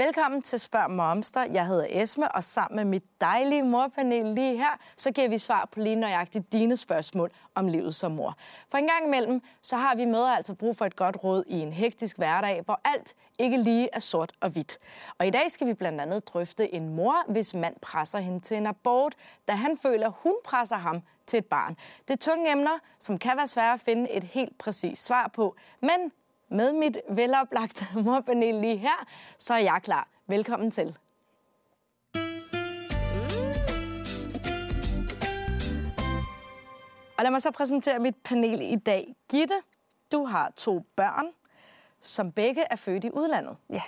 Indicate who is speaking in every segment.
Speaker 1: Velkommen til Spørg Momster. Jeg hedder Esme, og sammen med mit dejlige morpanel lige her, så giver vi svar på lige nøjagtigt dine spørgsmål om livet som mor. For en gang imellem, så har vi møder altså brug for et godt råd i en hektisk hverdag, hvor alt ikke lige er sort og hvidt. Og i dag skal vi blandt andet drøfte en mor, hvis mand presser hende til en abort, da han føler, hun presser ham til et barn. Det er tunge emner, som kan være svære at finde et helt præcist svar på, men med mit veloplagte morpanel lige her, så er jeg klar. Velkommen til. Og lad mig så præsentere mit panel i dag. Gitte, du har to børn, som begge er født i udlandet.
Speaker 2: Ja.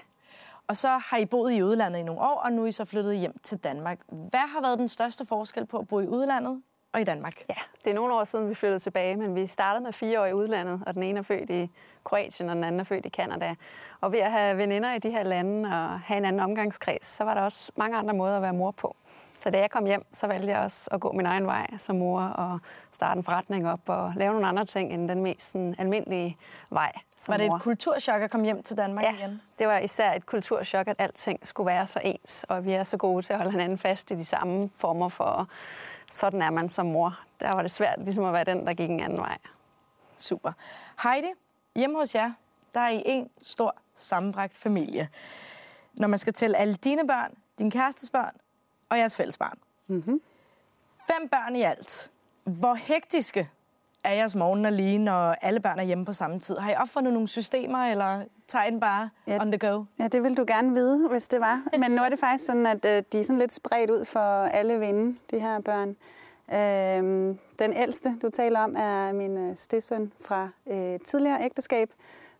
Speaker 1: Og så har I boet i udlandet i nogle år, og nu er I så flyttet hjem til Danmark. Hvad har været den største forskel på at bo i udlandet og i Danmark?
Speaker 2: Ja, det er nogle år siden, vi flyttede tilbage, men vi startede med fire år i udlandet, og den ene er født i Kroatien, og den anden er født i Kanada. Og ved at have veninder i de her lande og have en anden omgangskreds, så var der også mange andre måder at være mor på. Så da jeg kom hjem, så valgte jeg også at gå min egen vej som mor og starte en forretning op og lave nogle andre ting end den mest sådan, almindelige vej som
Speaker 1: Var det
Speaker 2: mor.
Speaker 1: et kulturschok at komme hjem til Danmark
Speaker 2: Ja,
Speaker 1: igen?
Speaker 2: det var især et kulturschok, at alting skulle være så ens, og vi er så gode til at holde hinanden fast i de samme former for, sådan er man som mor. Der var det svært ligesom at være den, der gik en anden vej.
Speaker 1: Super. Heidi, hjemme hos jer, der er I en stor sammenbragt familie. Når man skal tælle alle dine børn, din kærestes børn og jeres fælles barn. Mm-hmm. Fem børn i alt. Hvor hektiske er jeres morgen og lige, når alle børn er hjemme på samme tid? Har I opfundet nogle systemer, eller tager I den bare
Speaker 3: Ja.
Speaker 1: on the go?
Speaker 3: Ja, det vil du gerne vide, hvis det var. Men nu er det faktisk sådan, at øh, de er sådan lidt spredt ud for alle vinde, de her børn. Øhm, den ældste, du taler om, er min øh, stedsøn fra øh, tidligere ægteskab.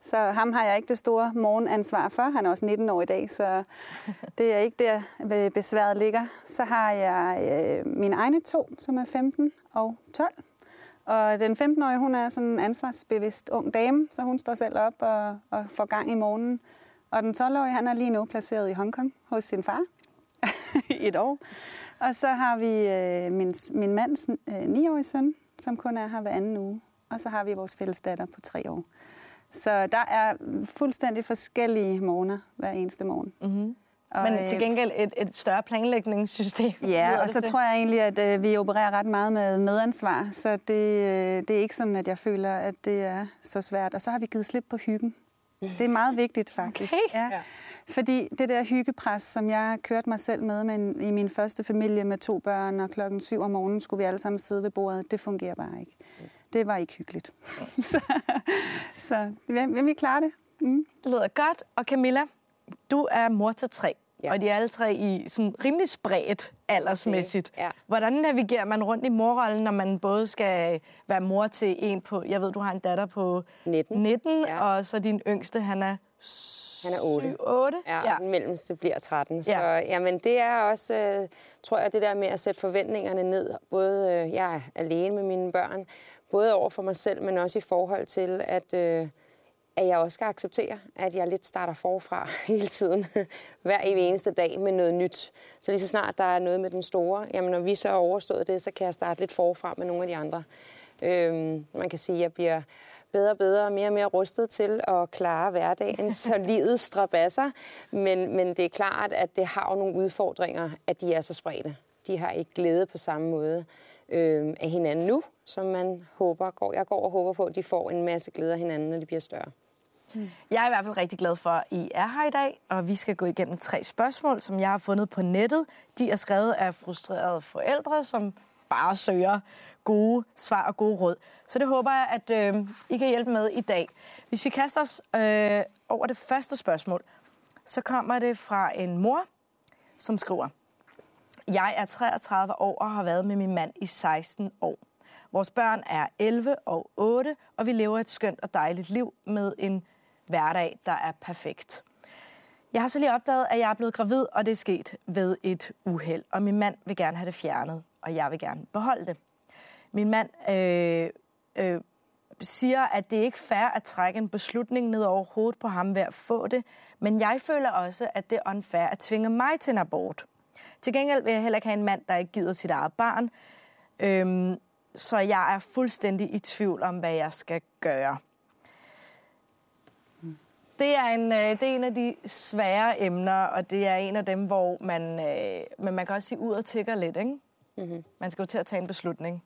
Speaker 3: Så ham har jeg ikke det store morgenansvar for. Han er også 19 år i dag, så det er ikke der, øh, besværet ligger. Så har jeg øh, mine egne to, som er 15 og 12. Og den 15-årige, hun er sådan en ansvarsbevidst ung dame, så hun står selv op og, og får gang i morgenen. Og den 12-årige, han er lige nu placeret i Hongkong hos sin far i et år. Og så har vi øh, min, min mands øh, 9-årige søn, som kun er her hver anden uge. Og så har vi vores fælles datter på tre år. Så der er fuldstændig forskellige morgener hver eneste morgen.
Speaker 1: Mm-hmm.
Speaker 3: Og,
Speaker 1: Men
Speaker 3: øh,
Speaker 1: til gengæld et, et større planlægningssystem.
Speaker 3: Ja, og så
Speaker 1: til.
Speaker 3: tror jeg egentlig, at øh, vi opererer ret meget med medansvar, så det, øh, det er ikke sådan, at jeg føler, at det er så svært. Og så har vi givet slip på hyggen. Det er meget vigtigt, faktisk.
Speaker 1: Okay.
Speaker 3: Ja. Fordi det der hyggepres, som jeg kørte mig selv med, men i min første familie med to børn, og klokken syv om morgenen skulle vi alle sammen sidde ved bordet, det fungerer bare ikke. Det var ikke hyggeligt. så så hvem, hvem vi klare det? Mm.
Speaker 1: Det lyder godt. Og Camilla, du er mor til tre. Ja. Og de er alle tre i sådan rimelig spredt aldersmæssigt.
Speaker 4: Okay, ja.
Speaker 1: Hvordan navigerer man rundt i morrollen, når man både skal være mor til en på... Jeg ved, du har en datter på
Speaker 4: 19.
Speaker 1: 19
Speaker 4: Ja.
Speaker 1: og så din yngste, han er...
Speaker 4: Han er 8.
Speaker 1: 8?
Speaker 4: Ja, ja. den mellemste bliver 13. Ja. Så
Speaker 1: Ja.
Speaker 4: jamen, det er også, øh, tror jeg, det der med at sætte forventningerne ned. Både øh, jeg er alene med mine børn, både over for mig selv, men også i forhold til, at, øh, at jeg også skal acceptere, at jeg lidt starter forfra hele tiden. Hver eneste dag med noget nyt. Så lige så snart der er noget med den store, jamen når vi så har overstået det, så kan jeg starte lidt forfra med nogle af de andre. Øhm, man kan sige, at jeg bliver bedre og bedre og mere og mere rustet til at klare hverdagen, så livets strabasser. Men, men det er klart, at det har jo nogle udfordringer, at de er så spredte. De har ikke glæde på samme måde øh, af hinanden nu, som man håber går. Jeg går og håber på, at de får en masse glæde af hinanden, når de bliver større. Hmm.
Speaker 1: Jeg er i hvert fald rigtig glad for, at I er her i dag, og vi skal gå igennem tre spørgsmål, som jeg har fundet på nettet. De er skrevet af frustrerede forældre, som bare søger gode svar og gode råd. Så det håber jeg, at øh, I kan hjælpe med i dag. Hvis vi kaster os øh, over det første spørgsmål, så kommer det fra en mor, som skriver, jeg er 33 år og har været med min mand i 16 år. Vores børn er 11 og 8, og vi lever et skønt og dejligt liv med en hverdag, der er perfekt. Jeg har så lige opdaget, at jeg er blevet gravid, og det er sket ved et uheld. Og min mand vil gerne have det fjernet, og jeg vil gerne beholde det. Min mand øh, øh, siger, at det er ikke fair at trække en beslutning ned over hovedet på ham ved at få det, men jeg føler også, at det er unfair at tvinge mig til en abort. Til gengæld vil jeg heller ikke have en mand, der ikke gider sit eget barn. Øhm, så jeg er fuldstændig i tvivl om, hvad jeg skal gøre. Det er, en, øh, det er en af de svære emner, og det er en af dem, hvor man, øh, men man kan også sige ud og tigger lidt, ikke? Mm-hmm. Man skal jo til at tage en beslutning.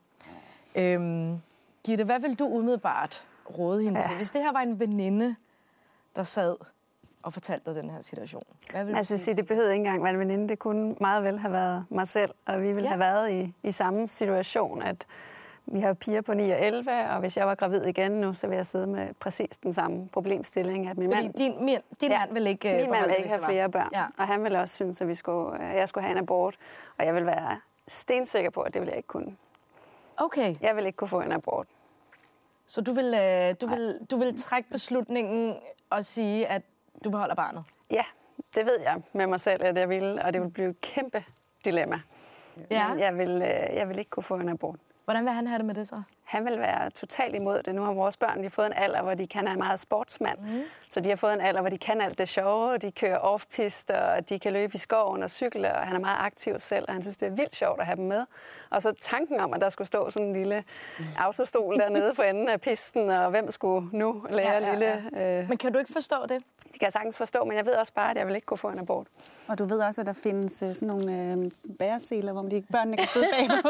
Speaker 1: Øhm, Gitte, hvad vil du umiddelbart råde hende ja. til? Hvis det her var en veninde, der sad og fortalte dig den her situation.
Speaker 2: Hvad vil altså, sige? det behøvede ikke engang være en veninde. Det kunne meget vel have været mig selv, og vi ville ja. have været i, i samme situation, at vi har piger på 9 og 11, og hvis jeg var gravid igen nu, så vil jeg sidde med præcis den samme problemstilling. At min
Speaker 1: Fordi
Speaker 2: mand,
Speaker 1: din, min, din ja, mand vil ikke
Speaker 2: Min mand vil ikke have flere børn, ja. og han vil også synes, at vi skulle, at jeg skulle have en abort, og jeg vil være stensikker på, at det vil jeg ikke kunne.
Speaker 1: Okay.
Speaker 2: Jeg vil ikke kunne få en abort.
Speaker 1: Så du vil, øh, du vil, du vil trække beslutningen og sige, at du beholder barnet?
Speaker 2: Ja, det ved jeg med mig selv, at jeg vil, og det vil blive et kæmpe dilemma. Ja. Jeg vil, øh, jeg vil ikke kunne få en abort.
Speaker 1: Hvordan vil han have det med det så?
Speaker 2: Han vil være totalt imod det. Nu har vores børn de har fået en alder, hvor de kan have meget sportsmand. Mm. Så de har fået en alder, hvor de kan alt det sjove. De kører off-pist, og de kan løbe i skoven og cykle, og han er meget aktiv selv, og han synes, det er vildt sjovt at have dem med. Og så tanken om, at der skulle stå sådan en lille autostol dernede på enden af pisten, og hvem skulle nu lære ja, ja, ja. lille...
Speaker 1: Øh... Men kan du ikke forstå det?
Speaker 2: Det kan jeg sagtens forstå, men jeg ved også bare, at jeg vil ikke kunne få en abort.
Speaker 3: Og du ved også, at der findes uh, sådan nogle øh, bæreseler, hvor de børnene kan sidde bagpå.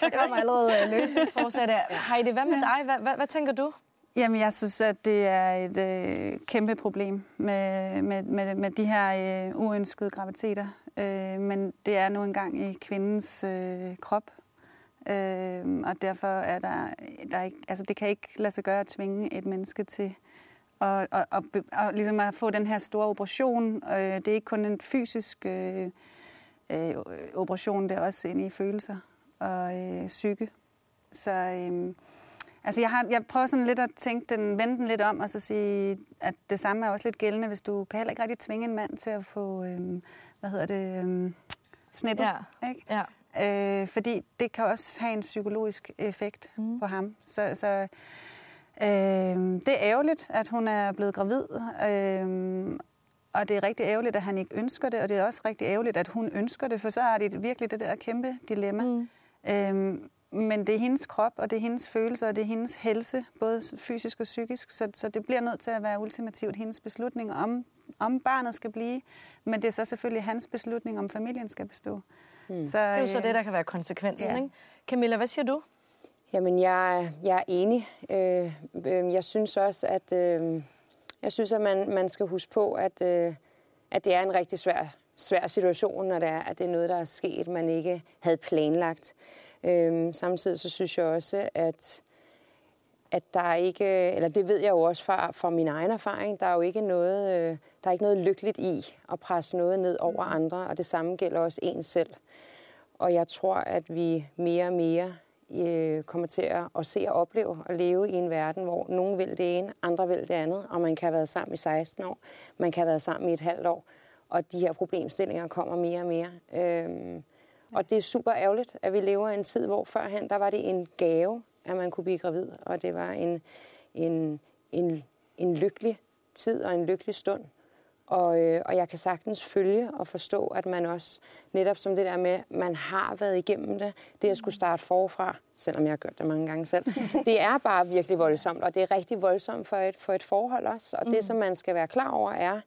Speaker 1: der kommer allerede uh, løsningsforslag der. Heidi, hvad med dig? Hvad, hvad, hvad tænker du?
Speaker 3: Jamen, jeg synes, at det er et øh, kæmpe problem med, med, med, med de her øh, uønskede graviditeter. Øh, men det er nu engang i kvindens øh, krop. Øh, og derfor er der, der ikke, altså det kan ikke lade sig gøre at tvinge et menneske til og, og, og, og ligesom at få den her store operation. Øh, det er ikke kun en fysisk øh, øh, operation, det er også ind i følelser og øh, psyke. Så øh, altså jeg, har, jeg prøver sådan lidt at tænke den, vende den lidt om, og så sige, at det samme er også lidt gældende, hvis du kan heller ikke rigtig tvinge en mand til at få, øh, hvad hedder det, øh, snippet. Ja. Ikke? Ja. Øh, fordi det kan også have en psykologisk effekt mm. på ham. Så, så Øh, det er ærgerligt, at hun er blevet gravid, øh, og det er rigtig ærgerligt, at han ikke ønsker det, og det er også rigtig ærgerligt, at hun ønsker det, for så er det virkelig det der kæmpe dilemma. Mm. Øh, men det er hendes krop, og det er hendes følelser, og det er hendes helse, både fysisk og psykisk, så, så det bliver nødt til at være ultimativt hendes beslutning om, om barnet skal blive, men det er så selvfølgelig hans beslutning, om familien skal bestå.
Speaker 1: Mm. Så, det er jo så det, der kan være konsekvensen, ja. ikke? Camilla, hvad siger du?
Speaker 4: Jamen, jeg, jeg er enig. Øh, øh, jeg synes også, at, øh, jeg synes, at man, man skal huske på, at, øh, at det er en rigtig svær, svær situation, når det er, at det er noget, der er sket, man ikke havde planlagt. Øh, samtidig så synes jeg også, at, at der er ikke, eller det ved jeg jo også fra, fra min egen erfaring, der er jo ikke noget, øh, der er ikke noget lykkeligt i at presse noget ned over andre, og det samme gælder også en selv. Og jeg tror, at vi mere og mere øh, kommer til at, at se og opleve og leve i en verden, hvor nogen vil det ene, andre vil det andet, og man kan have været sammen i 16 år, man kan have været sammen i et halvt år, og de her problemstillinger kommer mere og mere. Øhm, og det er super ærgerligt, at vi lever i en tid, hvor førhen der var det en gave, at man kunne blive gravid, og det var en, en, en, en lykkelig tid og en lykkelig stund. Og, øh, og jeg kan sagtens følge og forstå, at man også, netop som det der med, man har været igennem det, det at skulle starte forfra, selvom jeg har gjort det mange gange selv, det er bare virkelig voldsomt, og det er rigtig voldsomt for et, for et forhold også. Og det, mm. som man skal være klar over, er,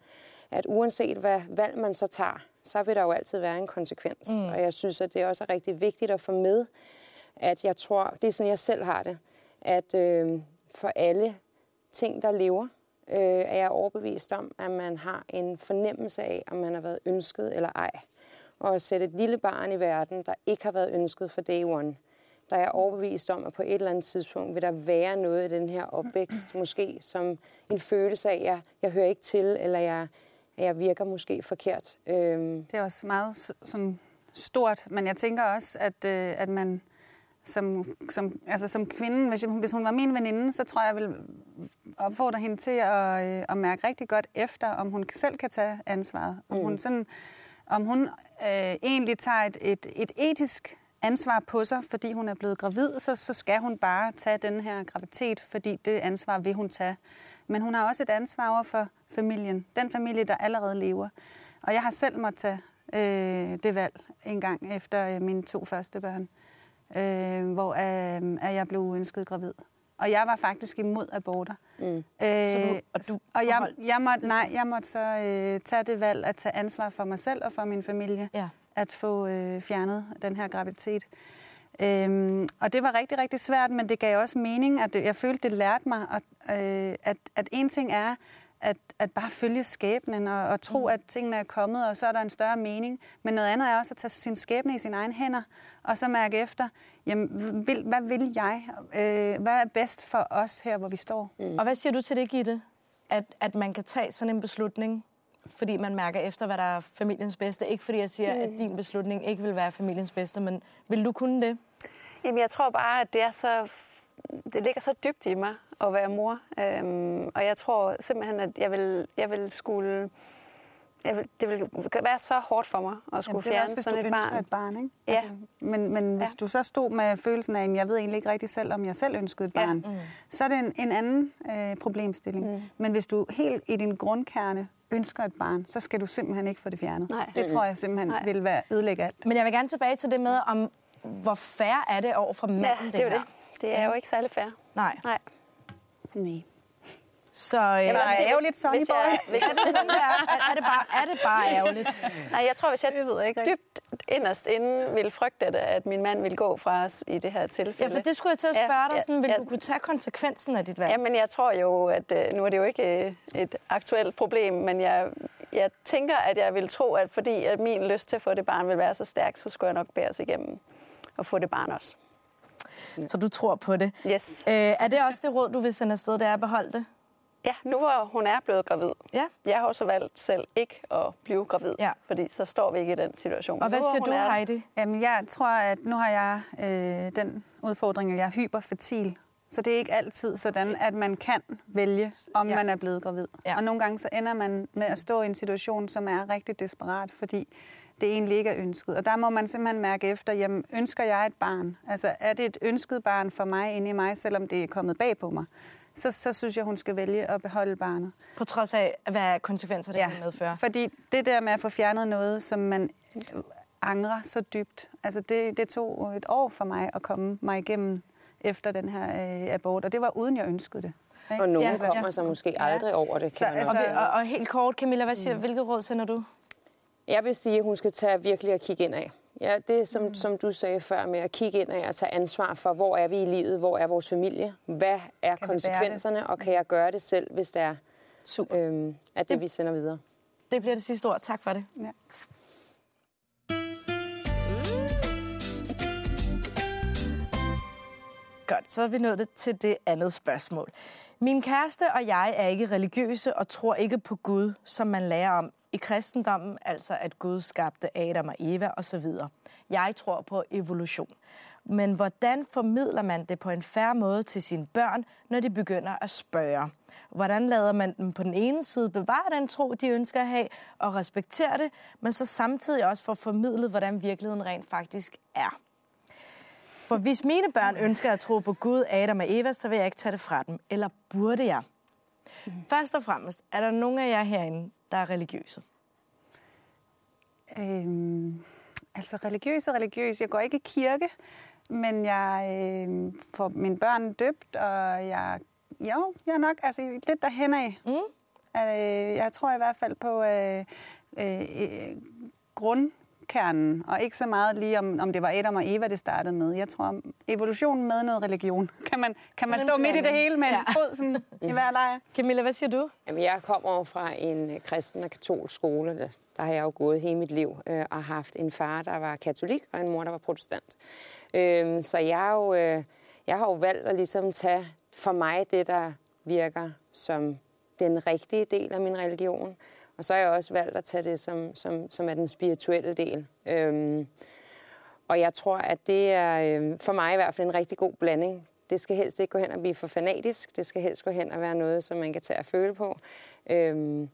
Speaker 4: at uanset hvad valg man så tager, så vil der jo altid være en konsekvens. Mm. Og jeg synes, at det også er rigtig vigtigt at få med, at jeg tror, det er sådan, jeg selv har det, at øh, for alle ting, der lever, øh, er jeg overbevist om, at man har en fornemmelse af, om man har været ønsket eller ej. Og at sætte et lille barn i verden, der ikke har været ønsket for day one, der er jeg overbevist om, at på et eller andet tidspunkt vil der være noget i den her opvækst, måske som en følelse af, at jeg, jeg hører ikke til, eller jeg, jeg virker måske forkert.
Speaker 3: Øhm. Det er også meget sådan stort, men jeg tænker også, at, øh, at man som, som, altså som kvinde, hvis, hvis hun var min veninde, så tror jeg, jeg vil opfordre hende til at, øh, at mærke rigtig godt efter, om hun selv kan tage ansvaret. Om mm. hun, sådan, om hun øh, egentlig tager et, et, et etisk ansvar på sig, fordi hun er blevet gravid, så, så skal hun bare tage den her graviditet, fordi det ansvar vil hun tage. Men hun har også et ansvar over for familien, den familie, der allerede lever. Og jeg har selv måttet tage øh, det valg en gang efter øh, mine to første børn, øh, hvor øh, jeg blev uønsket gravid. Og jeg var faktisk imod aborter. Mm. Øh,
Speaker 1: Så du- og du
Speaker 3: og jeg, jeg, måtte, nej, jeg måtte så øh, tage det valg at tage ansvar for mig selv og for min familie.
Speaker 1: Ja.
Speaker 3: At få øh, fjernet den her graviditet. Øhm, og det var rigtig, rigtig svært, men det gav også mening, at det, jeg følte, det lærte mig, at, øh, at, at en ting er, at, at bare følge skæbnen og, og tro, mm. at tingene er kommet, og så er der en større mening. Men noget andet er også at tage sin skæbne i sine egne hænder, og så mærke efter, jamen, vil, hvad vil jeg? Øh, hvad er bedst for os her, hvor vi står? Mm.
Speaker 1: Og hvad siger du til det, Gitte? At, at man kan tage sådan en beslutning, fordi man mærker efter, hvad der er familiens bedste. Ikke fordi jeg siger, at din beslutning ikke vil være familiens bedste, men vil du kunne det?
Speaker 2: Jamen, jeg tror bare, at det er så... Det ligger så dybt i mig at være mor. Øhm, og jeg tror simpelthen, at jeg vil, jeg vil skulle... Jeg vil, det vil være så hårdt for mig at skulle
Speaker 3: Jamen, det er
Speaker 2: fjerne
Speaker 3: også,
Speaker 2: sådan et barn.
Speaker 3: et barn, ikke?
Speaker 2: Ja.
Speaker 3: Altså, men men hvis
Speaker 2: Ja.
Speaker 3: du så stod med følelsen af, at jeg ved egentlig ikke rigtig selv, om jeg selv ønskede et
Speaker 2: Ja.
Speaker 3: barn, mm. så er det en, en anden øh, problemstilling. Mm. Men hvis du helt i din grundkerne ønsker et barn, så skal du simpelthen ikke få det fjernet.
Speaker 2: Nej.
Speaker 3: Det tror jeg simpelthen
Speaker 2: Nej.
Speaker 3: vil være ødelægge alt.
Speaker 1: Men jeg vil gerne tilbage til det med, om hvor fair er det over for manden,
Speaker 2: Ja, det er jo
Speaker 1: her?
Speaker 2: det. Det er jo ikke særlig fair.
Speaker 1: Nej.
Speaker 2: Nej.
Speaker 3: Nej.
Speaker 1: Så øh,
Speaker 2: Jeg
Speaker 3: Bare
Speaker 2: også sige,
Speaker 3: ærgerligt,
Speaker 2: hvis-
Speaker 3: Sonny
Speaker 2: hvis
Speaker 3: boy.
Speaker 2: jeg- hvis
Speaker 1: er,
Speaker 2: jeg-
Speaker 1: det sådan, det er? Er, er, det bare, er det bare ærgerligt?
Speaker 2: Nej, jeg tror, hvis jeg
Speaker 3: Det ved jeg ikke
Speaker 2: dybt inderst inden ville frygte, at, at min mand ville gå fra os i det her
Speaker 1: Ja,
Speaker 2: tilfælde.
Speaker 1: for det skulle jeg til at
Speaker 2: Ja,
Speaker 1: spørge dig.
Speaker 2: ja,
Speaker 1: Sådan, vil
Speaker 2: ja.
Speaker 1: du kunne tage konsekvensen af dit valg?
Speaker 2: Jamen, jeg tror jo, at øh, nu er det jo ikke øh, et aktuelt problem, men jeg, jeg tænker, at jeg vil tro, at fordi at min lyst til at få det barn vil være så stærk, så skulle jeg nok bære os igennem og få det barn også.
Speaker 1: Så du tror på det.
Speaker 2: Yes.
Speaker 1: Øh, er det også det råd, du vil sende afsted, det er at beholde det?
Speaker 2: Ja, nu hvor hun er blevet gravid.
Speaker 1: Ja.
Speaker 2: Jeg har også valgt selv ikke at blive gravid,
Speaker 1: Ja.
Speaker 2: fordi så står vi ikke i den situation.
Speaker 1: Og hvad siger du,
Speaker 2: er-
Speaker 1: Heidi?
Speaker 3: Jamen, jeg tror, at nu har jeg øh, den udfordring, at jeg er hyperfertil. Så det er ikke altid sådan, at man kan vælge, om
Speaker 1: Ja.
Speaker 3: man er blevet gravid.
Speaker 1: Ja.
Speaker 3: Og nogle gange så ender man med at stå i en situation, som er rigtig desperat, fordi det egentlig ikke er ønsket. Og der må man simpelthen mærke efter, jamen, ønsker jeg et barn? Altså, er det et ønsket barn for mig inde i mig, selvom det er kommet bag på mig? Så, så synes jeg, hun skal vælge at beholde barnet.
Speaker 1: På trods af, hvad konsekvenser det ja. kan medføre.
Speaker 3: Fordi det der med at få fjernet noget, som man angrer så dybt, altså det, det tog et år for mig at komme mig igennem efter den her øh, abort, og det var uden jeg ønskede det. ikke?
Speaker 4: Og nogen
Speaker 1: Ja,
Speaker 4: ja, kommer
Speaker 1: ja.
Speaker 4: sig måske aldrig over det, kan
Speaker 3: Så,
Speaker 4: man
Speaker 3: altså-
Speaker 1: og, og helt kort, Camilla, hvad siger, mm. hvilket råd sender du?
Speaker 4: Jeg vil sige, at hun skal tage virkelig at kigge ind af. Ja, det som, mm. som du sagde før med at kigge ind af og tage ansvar for, hvor er vi i livet, hvor er vores familie, hvad er
Speaker 3: Kan
Speaker 4: konsekvenserne, og kan jeg gøre det selv, hvis det er,
Speaker 1: Super.
Speaker 4: øhm, at det vi sender videre.
Speaker 1: Det bliver det sidste ord. Tak for det.
Speaker 3: Ja.
Speaker 1: Godt, så er vi nået det til det andet spørgsmål. Min kæreste og jeg er ikke religiøse og tror ikke på Gud, som man lærer om i kristendommen, altså at Gud skabte Adam og Eva osv. Jeg tror på evolution. Men hvordan formidler man det på en færre måde til sine børn, når de begynder at spørge? Hvordan lader man dem på den ene side bevare den tro, de ønsker at have, og respektere det, men så samtidig også få formidlet, hvordan virkeligheden rent faktisk er? For hvis mine børn ønsker at tro på Gud, Adam og Eva, så vil jeg ikke tage det fra dem. Eller burde jeg? Først og fremmest, er der nogen af jer herinde, der er religiøse?
Speaker 3: Øhm, altså religiøs og religiøs. Jeg går ikke i kirke, men jeg øh, får mine børn døbt, og jeg, jo, jeg er nok altså, lidt derhen af.
Speaker 1: Mm.
Speaker 3: Øh, jeg tror i hvert fald på øh, øh, øh, grundkernen, og ikke så meget lige om, om det var Adam og Eva, det startede med. Jeg tror om evolution med noget religion. Kan man, kan man stå midt i det hele med
Speaker 1: Ja.
Speaker 3: en fod sådan, i hver lejr?
Speaker 1: Camilla, hvad siger du?
Speaker 4: Jamen, jeg kommer fra en øh, kristen og katolsk skole. Der, har jeg jo gået hele mit liv øh, og haft en far, der var katolik, og en mor, der var protestant. Øh, så jeg, er jo, øh, jeg har jo valgt at ligesom tage for mig det, der virker som den rigtige del af min religion. Og så har jeg også valgt at tage det, som, som, som er den spirituelle del. Øhm, og jeg tror, at det er øhm, for mig i hvert fald en rigtig god blanding. Det skal helst ikke gå hen og blive for fanatisk. Det skal helst gå hen og være noget, som man kan tage at føle på. Øhm,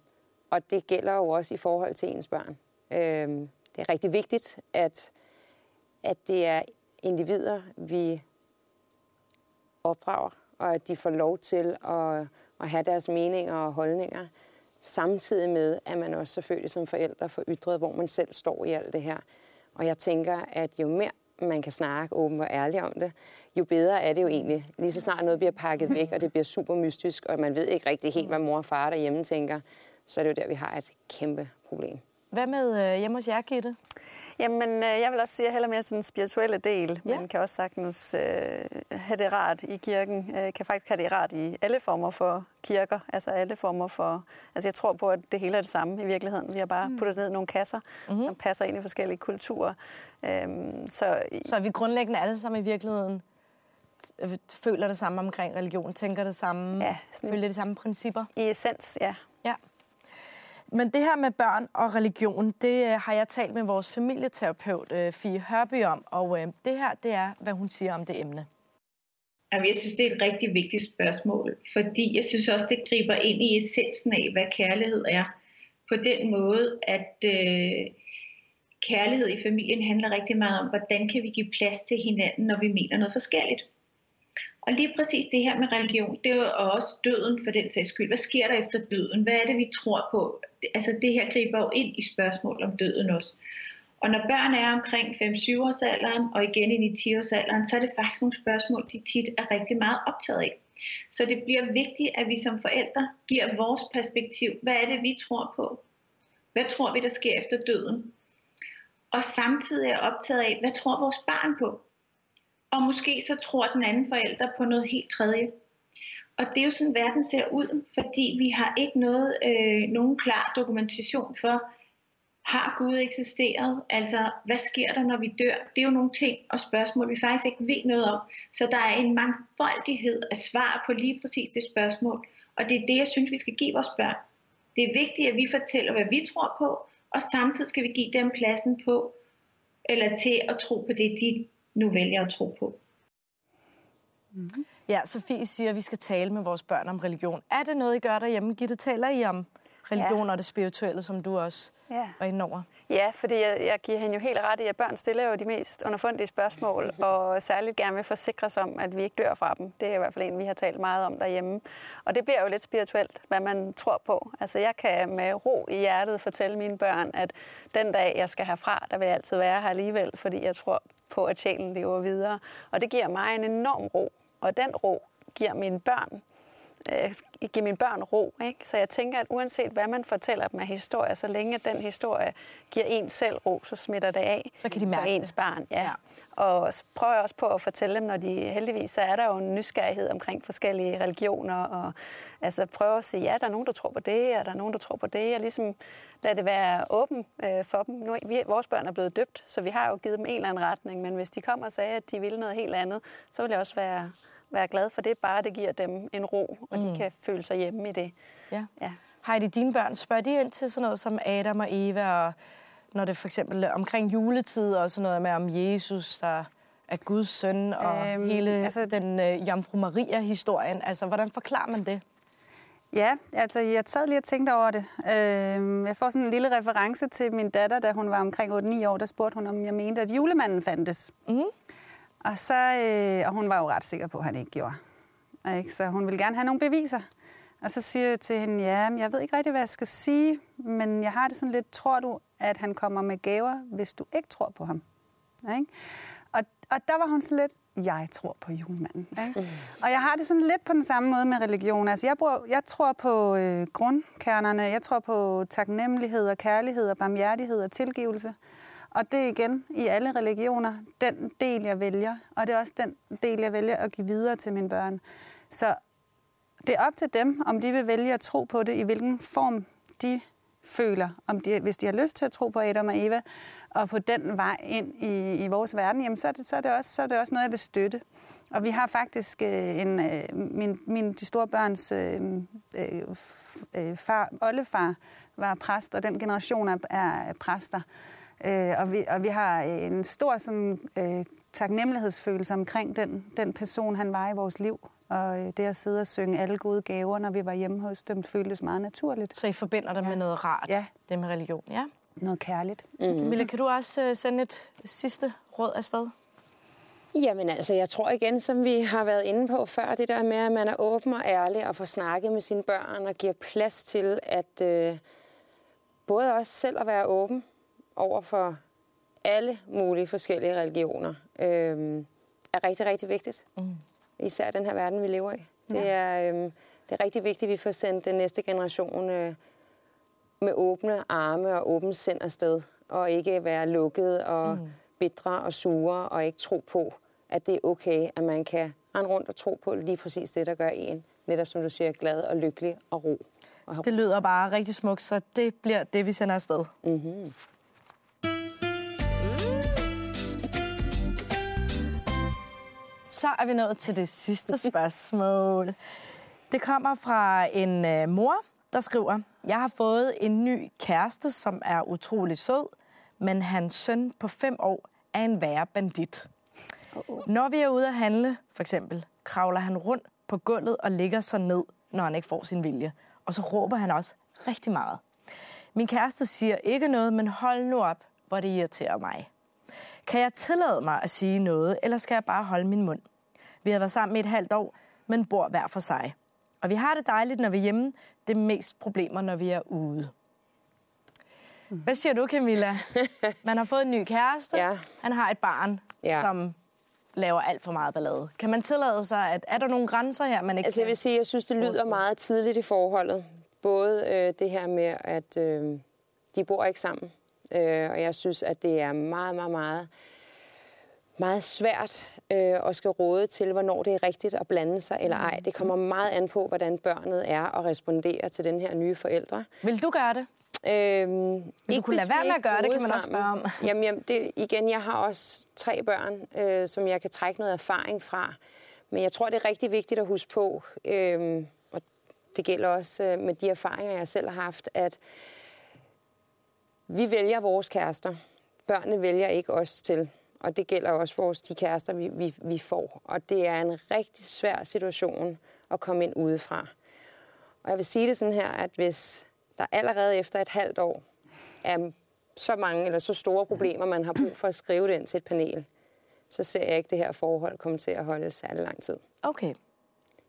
Speaker 4: og det gælder jo også i forhold til ens børn. Øhm, det er rigtig vigtigt, at, at det er individer, vi opdrager, og at de får lov til at, at have deres meninger og holdninger, samtidig med, at man også selvfølgelig som forældre får ytret, hvor man selv står i alt det her. Og jeg tænker, at jo mere man kan snakke åbent og ærligt om det, jo bedre er det jo egentlig. Lige så snart noget bliver pakket væk, og det bliver super mystisk, og man ved ikke rigtig helt, hvad mor og far derhjemme tænker, så er det jo der, vi har et kæmpe problem.
Speaker 1: Hvad med øh, hjemme hos jer, Gitte?
Speaker 2: Jamen, øh, jeg vil også sige, at jeg hælder mere til den spirituelle del.
Speaker 1: Ja.
Speaker 2: Man kan også sagtens øh, have det rart i kirken. Øh, kan faktisk have det rart i alle former for kirker. Altså alle former for... Altså jeg tror på, at det hele er det samme i virkeligheden. Vi har bare
Speaker 1: Mm.
Speaker 2: puttet ned nogle kasser,
Speaker 1: Mhm.
Speaker 2: mm-hmm. som passer ind i forskellige kulturer. Øhm, så
Speaker 1: Så er vi grundlæggende alle sammen i virkeligheden føler det samme omkring religion, tænker det samme,
Speaker 2: Ja, sådan-
Speaker 1: følger de samme principper.
Speaker 2: i essens, ja.
Speaker 1: Ja. Men det her med børn og religion, det øh, har jeg talt med vores familieterapeut, øh, Fie Hørby, om, og øh, det her, det er, hvad hun siger om det emne.
Speaker 5: Jamen, jeg synes, det er et rigtig vigtigt spørgsmål, fordi jeg synes også, det griber ind i essensen af, hvad kærlighed er. På den måde, at øh, kærlighed i familien handler rigtig meget om, hvordan kan vi give plads til hinanden, når vi mener noget forskelligt. Og lige præcis det her med religion, det er jo også døden for den sags skyld. Hvad sker der efter døden? Hvad er det, vi tror på? Altså det her griber jo ind i spørgsmål om døden også. Og når børn er omkring 5-7 års alderen og igen ind i 10 års alderen, så er det faktisk nogle spørgsmål, de tit er rigtig meget optaget af. Så det bliver vigtigt, at vi som forældre giver vores perspektiv. Hvad er det, vi tror på? Hvad tror vi, der sker efter døden? Og samtidig er optaget af, hvad tror vores barn på? Og måske så tror den anden forælder på noget helt tredje. Og det er jo sådan, verden ser ud, fordi vi har ikke noget, øh, nogen klar dokumentation for, har Gud eksisteret? Altså, hvad sker der, når vi dør? Det er jo nogle ting og spørgsmål, vi faktisk ikke ved noget om. Så der er en mangfoldighed af svar på lige præcis det spørgsmål. Og det er det, jeg synes, vi skal give vores børn. Det er vigtigt, at vi fortæller, hvad vi tror på, og samtidig skal vi give dem pladsen på, eller til at tro på det, de nu vælger at tro på.
Speaker 1: Ja, Sofie siger, at vi skal tale med vores børn om religion. Er det noget, I gør derhjemme? Gitte, taler I om religion ja. og det spirituelle, som du også
Speaker 2: Ja.
Speaker 1: var inde over?
Speaker 2: Ja, fordi jeg, jeg giver hende jo helt ret i, at børn stiller jo de mest underfundige spørgsmål, og særligt gerne vil forsikre sig om, at vi ikke dør fra dem. Det er i hvert fald en, vi har talt meget om derhjemme. Og det bliver jo lidt spirituelt, hvad man tror på. Altså jeg kan med ro i hjertet fortælle mine børn, at den dag, jeg skal herfra, der vil jeg altid være her alligevel, fordi jeg tror på, at sjælen lever videre. Og det giver mig en enorm ro. Og den ro giver mine børn øh, give mine børn ro. Ikke? Så jeg tænker, at uanset hvad man fortæller dem af historier, så længe den historie giver en selv ro, så smitter det af
Speaker 1: Så kan de mærke
Speaker 2: på ens
Speaker 1: det.
Speaker 2: barn. Ja.
Speaker 1: Ja.
Speaker 2: Og prøver jeg også på at fortælle dem, når de heldigvis, så er der jo en nysgerrighed omkring forskellige religioner, og altså prøve at sige, ja, der er nogen, der tror på det, og der er nogen, der tror på det, og ligesom lad det være åben øh, for dem. Nu, vi, vores børn er blevet døbt, så vi har jo givet dem en eller anden retning, men hvis de kommer og sagde, at de ville noget helt andet, så vil jeg også være, være glad for det, bare det giver dem en ro, og mm. de kan føle sig hjemme i det.
Speaker 1: Ja.
Speaker 2: Ja.
Speaker 1: Heidi, dine børn, spørger de ind til sådan noget som Adam og Eva, og når det for eksempel omkring juletid, og sådan noget med om Jesus, der er Guds søn, og øhm, hele
Speaker 3: altså-
Speaker 1: den øh, Jomfru Maria-historien. Altså, hvordan forklarer man det?
Speaker 3: Ja, altså jeg sad lige og tænkte over det. Øh, jeg får sådan en lille reference til min datter, da hun var omkring 8-9 år, der spurgte hun, om jeg mente, at julemanden fandtes.
Speaker 1: Mhm.
Speaker 3: Og, så, øh, og hun var jo ret sikker på, at han ikke gjorde. Ikke? Så hun ville gerne have nogle beviser. Og så siger jeg til hende, ja, men jeg ved ikke rigtig, hvad jeg skal sige, men jeg har det sådan lidt, tror du, at han kommer med gaver, hvis du ikke tror på ham? Ikke? Og, og der var hun sådan lidt, jeg tror på julemanden. Ikke? Og jeg har det sådan lidt på den samme måde med religion. Altså, jeg, bruger, jeg tror på øh, grundkernerne. Jeg tror på taknemmelighed og kærlighed og barmhjertighed og tilgivelse. Og det er igen i alle religioner den del, jeg vælger. Og det er også den del, jeg vælger at give videre til mine børn. Så det er op til dem, om de vil vælge at tro på det, i hvilken form de føler. Om de, hvis de har lyst til at tro på Adam og Eva, og på den vej ind i, i vores verden, jamen så er, det, så, er det også, så er det også noget, jeg vil støtte. Og vi har faktisk øh, en, øh, min, min, de store børns øh, øh, øh far, oldefar var præst, og den generation er, er præster. Øh, og, vi, og vi har en stor sådan, øh, taknemmelighedsfølelse omkring den, den person, han var i vores liv. Og øh, det at sidde og synge alle gode gaver, når vi var hjemme hos dem, føltes meget naturligt.
Speaker 1: Så I forbinder det ja. med noget rart,
Speaker 3: Ja.
Speaker 1: det med religion. Ja.
Speaker 3: Noget kærligt.
Speaker 1: Mm. Camilla, kan du også øh, sende et sidste råd afsted?
Speaker 4: Jamen altså, jeg tror igen, som vi har været inde på før, det der med, at man er åben og ærlig og får snakket med sine børn og giver plads til, at øh, både også selv at være åben over for alle mulige forskellige religioner øh, er rigtig, rigtig vigtigt. Mm. Især den her verden, vi lever i. Det, ja. er, øh, det er rigtig vigtigt, at vi får sendt den næste generation øh, med åbne arme og åbent sind afsted, og ikke være lukket og mm. bitre og sure, og ikke tro på, at det er okay, at man kan rende rundt og tro på lige præcis det, der gør en, netop som du siger, glad og lykkelig og ro.
Speaker 1: Det lyder bare rigtig smukt, så det bliver det, vi sender afsted.
Speaker 4: Mm-hmm.
Speaker 1: Så er vi nået til det sidste spørgsmål. Det kommer fra en øh, mor, der skriver, jeg har fået en ny kæreste, som er utrolig sød, men hans søn på fem år er en værre bandit. Uh-oh. Når vi er ude at handle, for eksempel, kravler han rundt på gulvet og ligger sig ned, når han ikke får sin vilje. Og så råber han også rigtig meget. Min kæreste siger ikke noget, men hold nu op, hvor det irriterer mig. Kan jeg tillade mig at sige noget, eller skal jeg bare holde min mund? Vi har været sammen i et halvt år, men bor hver for sig. Og vi har det dejligt, når vi er hjemme. Det er mest problemer, når vi er ude. Hvad siger du, Camilla? Man har fået en ny kæreste.
Speaker 4: Ja.
Speaker 1: Han har et barn,
Speaker 4: Ja.
Speaker 1: som laver alt for meget ballade. Kan man tillade sig, at er der nogle grænser her, man ikke
Speaker 4: Altså jeg vil sige, jeg synes, det lyder meget tidligt i forholdet. Både øh, det her med, at øh, de bor ikke sammen. Øh, og jeg synes, at det er meget, meget, meget, meget svært øh, at skal råde til, hvornår det er rigtigt at blande sig eller ej. Det kommer meget an på, hvordan børnet er og responderer til den her nye forældre.
Speaker 1: Vil du gøre det?
Speaker 4: Øhm,
Speaker 1: Vil du kunne lade være med at gøre det, kan man også spørge om.
Speaker 4: Jamen, jamen det, igen, jeg har også tre børn, øh, som jeg kan trække noget erfaring fra. Men jeg tror, det er rigtig vigtigt at huske på, øh, og det gælder også øh, med de erfaringer, jeg selv har haft, at vi vælger vores kærester. Børnene vælger ikke os til. Og det gælder også vores de kærester, vi, vi, vi får. Og det er en rigtig svær situation at komme ind udefra. Og jeg vil sige det sådan her, at hvis der allerede efter et halvt år er så mange eller så store problemer, man har brug for at skrive det ind til et panel, så ser jeg ikke det her forhold komme til at holde særlig lang tid.
Speaker 1: Okay.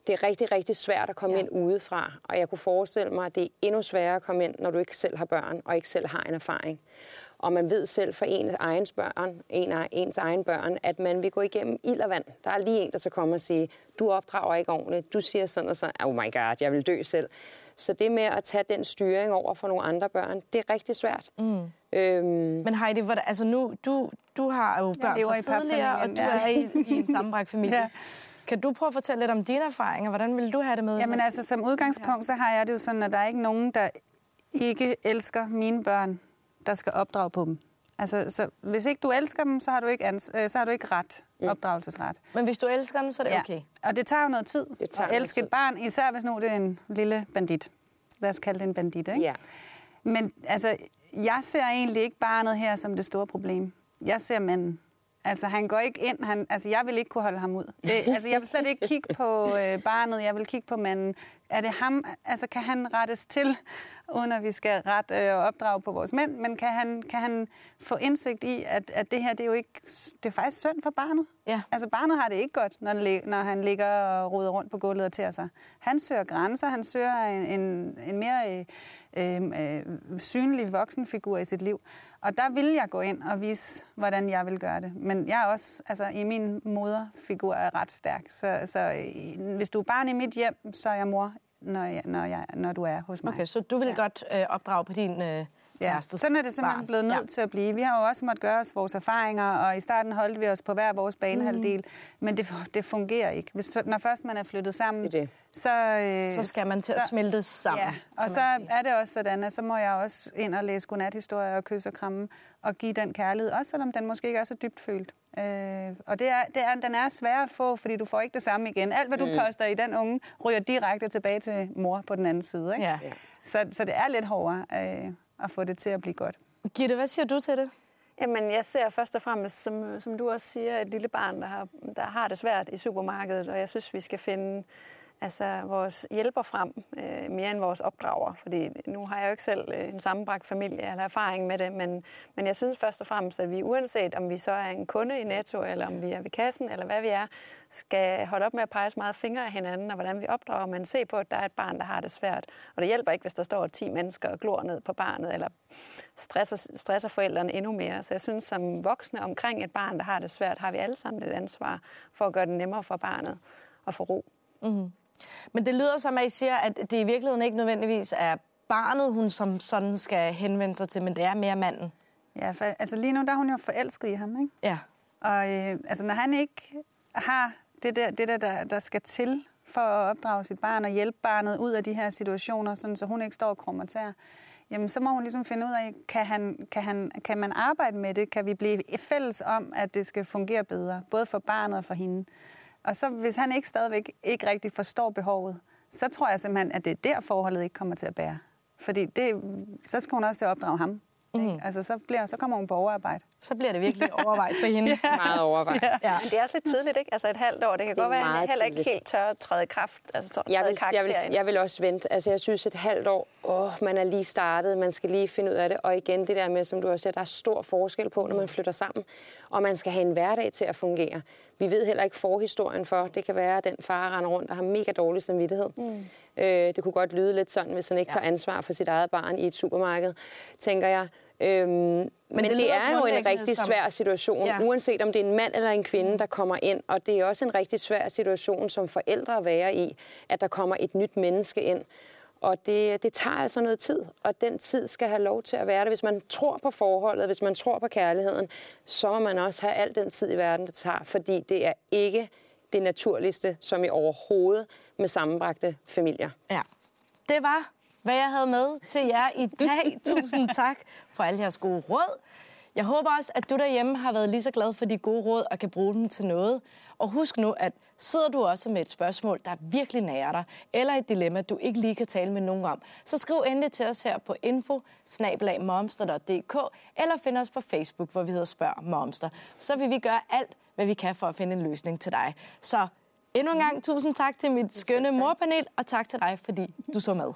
Speaker 4: Det er rigtig, rigtig svært at komme
Speaker 1: Ja.
Speaker 4: ja. ind udefra, og jeg kunne forestille mig, at det er endnu sværere at komme ind, når du ikke selv har børn og ikke selv har en erfaring. Og man ved selv for ens egen børn, en af ens egen børn, at man vil gå igennem ild og vand. Der er lige en, der så kommer og siger, du opdrager ikke ordentligt, du siger sådan og sådan, oh my god, jeg vil dø selv. Så det med at tage den styring over for nogle andre børn, det er rigtig svært. Mm. Øhm,
Speaker 1: Men Heidi, hvordan, altså nu, du, du har jo børn
Speaker 3: lever
Speaker 1: fra
Speaker 3: i
Speaker 1: tidligere, og du
Speaker 3: ja.
Speaker 1: er i, i en sammenbragt familie.
Speaker 3: Ja.
Speaker 1: Kan du prøve at fortælle lidt om dine erfaringer? Hvordan vil du have det med?
Speaker 3: Jamen altså, som udgangspunkt, så har jeg det jo sådan, at der er ikke nogen, der ikke elsker mine børn, der skal opdrage på dem. Altså, så hvis ikke du elsker dem, så har du ikke, ans- øh, så har du ikke ret, opdragelsesret.
Speaker 1: Men hvis du elsker dem, så er det okay.
Speaker 3: Og det tager jo noget tid
Speaker 4: Det tager
Speaker 3: at
Speaker 4: noget
Speaker 3: elske
Speaker 4: tid.
Speaker 3: et barn, især hvis nu det er en lille bandit. Lad os kalde det en bandit, ikke?
Speaker 4: ja.
Speaker 3: Men altså, jeg ser egentlig ikke barnet her som det store problem. Jeg ser manden. Altså, han går ikke ind. Han, altså, jeg vil ikke kunne holde ham ud. Det, altså, jeg vil slet ikke kigge på øh, barnet. Jeg vil kigge på manden. Er det ham? Altså, kan han rettes til, uden at vi skal ret øh, og opdrage på vores mænd? Men kan han, kan han få indsigt i, at, at det her, det er jo ikke... Det er faktisk synd for barnet.
Speaker 1: Ja.
Speaker 3: Altså, barnet har det ikke godt, når, han når han ligger og roder rundt på gulvet og til sig. Han søger grænser. Han søger en, en, en mere øh, øh, øh, synlig voksenfigur i sit liv. Og der vil jeg gå ind og vise, hvordan jeg vil gøre det. Men jeg er også, altså i min moderfigur er ret stærk. Så, så øh, hvis du er barn i mit hjem, så er jeg mor, når, jeg, når, jeg, når du er hos mig.
Speaker 1: Okay, så du vil ja. godt øh, opdrage på din øh,
Speaker 3: Ja, sådan er det simpelthen
Speaker 1: barn.
Speaker 3: blevet nødt ja. til at blive. Vi har jo også måttet gøre os vores erfaringer, og i starten holdt vi os på hver vores banehalvdel, mm. men det, det fungerer ikke. Hvis, når først man er flyttet sammen,
Speaker 4: Det er det.
Speaker 3: Så, øh,
Speaker 1: Så skal man til at smelte sammen.
Speaker 3: Ja, og så
Speaker 1: sige.
Speaker 3: er det også sådan, at så må jeg også ind og læse godnathistorier og kysse og kramme og give den kærlighed, også selvom den måske ikke er så dybt følt. Øh, og det er, det er, den er svær at få, fordi du får ikke det samme igen. Alt, hvad du mm. poster i den unge, ryger direkte tilbage til mor på den anden side. Ikke?
Speaker 1: Ja.
Speaker 3: Så, så det er lidt hårdere øh, at få det til at blive godt.
Speaker 1: Gitte, hvad siger du til det?
Speaker 2: Jamen, jeg ser først og fremmest, som, som du også siger, et lille barn, der har, der har det svært i supermarkedet, og jeg synes, vi skal finde altså, vores hjælper frem, øh, mere end vores opdrager. Fordi nu har jeg jo ikke selv øh, en sammenbragt familie eller erfaring med det, men, men jeg synes først og fremmest, at vi uanset om vi så er en kunde i Netto, eller om vi er ved kassen, eller hvad vi er, skal holde op med at pege så meget fingre af hinanden, og hvordan vi opdrager, men se på, at der er et barn, der har det svært. Og det hjælper ikke, hvis der står 10 mennesker og glor ned på barnet, eller stresser, stresser forældrene endnu mere. Så jeg synes, som voksne omkring et barn, der har det svært, har vi alle sammen et ansvar for at gøre det nemmere for barnet at få ro.
Speaker 1: Mm. Men det lyder som, at I siger, at det i virkeligheden ikke nødvendigvis er barnet, hun som sådan skal henvende sig til, men det er mere manden.
Speaker 3: Ja, for, altså lige nu der er hun jo forelsket i ham, ikke?
Speaker 1: Ja.
Speaker 3: Og øh, altså, når han ikke har det der, det der, der, der skal til for at opdrage sit barn og hjælpe barnet ud af de her situationer, sådan, så hun ikke står og krummer tæer, jamen så må hun ligesom finde ud af, kan, han, kan, han, kan man arbejde med det? Kan vi blive fælles om, at det skal fungere bedre, både for barnet og for hende? Og så hvis han ikke stadigvæk ikke rigtig forstår behovet, så tror jeg simpelthen, at det er der forholdet ikke kommer til at bære. Fordi det, så skal hun også til at opdrage ham. Mm. Altså, så, bliver, så kommer hun på overarbejde.
Speaker 1: Så bliver det virkelig overvejet for hende.
Speaker 4: ja. Meget overvejet. Ja.
Speaker 2: ja. Men det er også lidt tidligt, ikke? Altså et halvt år. Det kan det godt være, at han heller ikke helt tør at træde kraft. Altså, træde
Speaker 4: jeg, vil, jeg, vil, jeg vil også vente. Altså, jeg synes, et halvt år, åh, man er lige startet, man skal lige finde ud af det. Og igen, det der med, som du også siger, der er stor forskel på, når man flytter sammen. Og man skal have en hverdag til at fungere. Vi ved heller ikke forhistorien for. Det kan være, at den far render rundt og har mega dårlig samvittighed. Mm. Øh, det kunne godt lyde lidt sådan, hvis han ikke ja. tager ansvar for sit eget barn i et supermarked, tænker jeg. Øhm, men, men det, det er jo en rigtig som... svær situation, ja. uanset om det er en mand eller en kvinde, der kommer ind. Og det er også en rigtig svær situation som forældre at være i, at der kommer et nyt menneske ind. Og det, det tager altså noget tid, og den tid skal have lov til at være der. Hvis man tror på forholdet, hvis man tror på kærligheden, så må man også have al den tid i verden, det tager, fordi det er ikke det naturligste, som i overhovedet med sammenbragte familier.
Speaker 1: Ja, det var hvad jeg havde med til jer i dag. Tusind tak for alle jeres gode råd. Jeg håber også, at du derhjemme har været lige så glad for de gode råd og kan bruge dem til noget. Og husk nu, at sidder du også med et spørgsmål, der virkelig nærer dig, eller et dilemma, du ikke lige kan tale med nogen om, så skriv endelig til os her på info eller find os på Facebook, hvor vi hedder Spørg Momster. Så vil vi gøre alt, hvad vi kan for at finde en løsning til dig. Så endnu en gang tusind tak til mit skønne morpanel, og tak til dig, fordi du så med.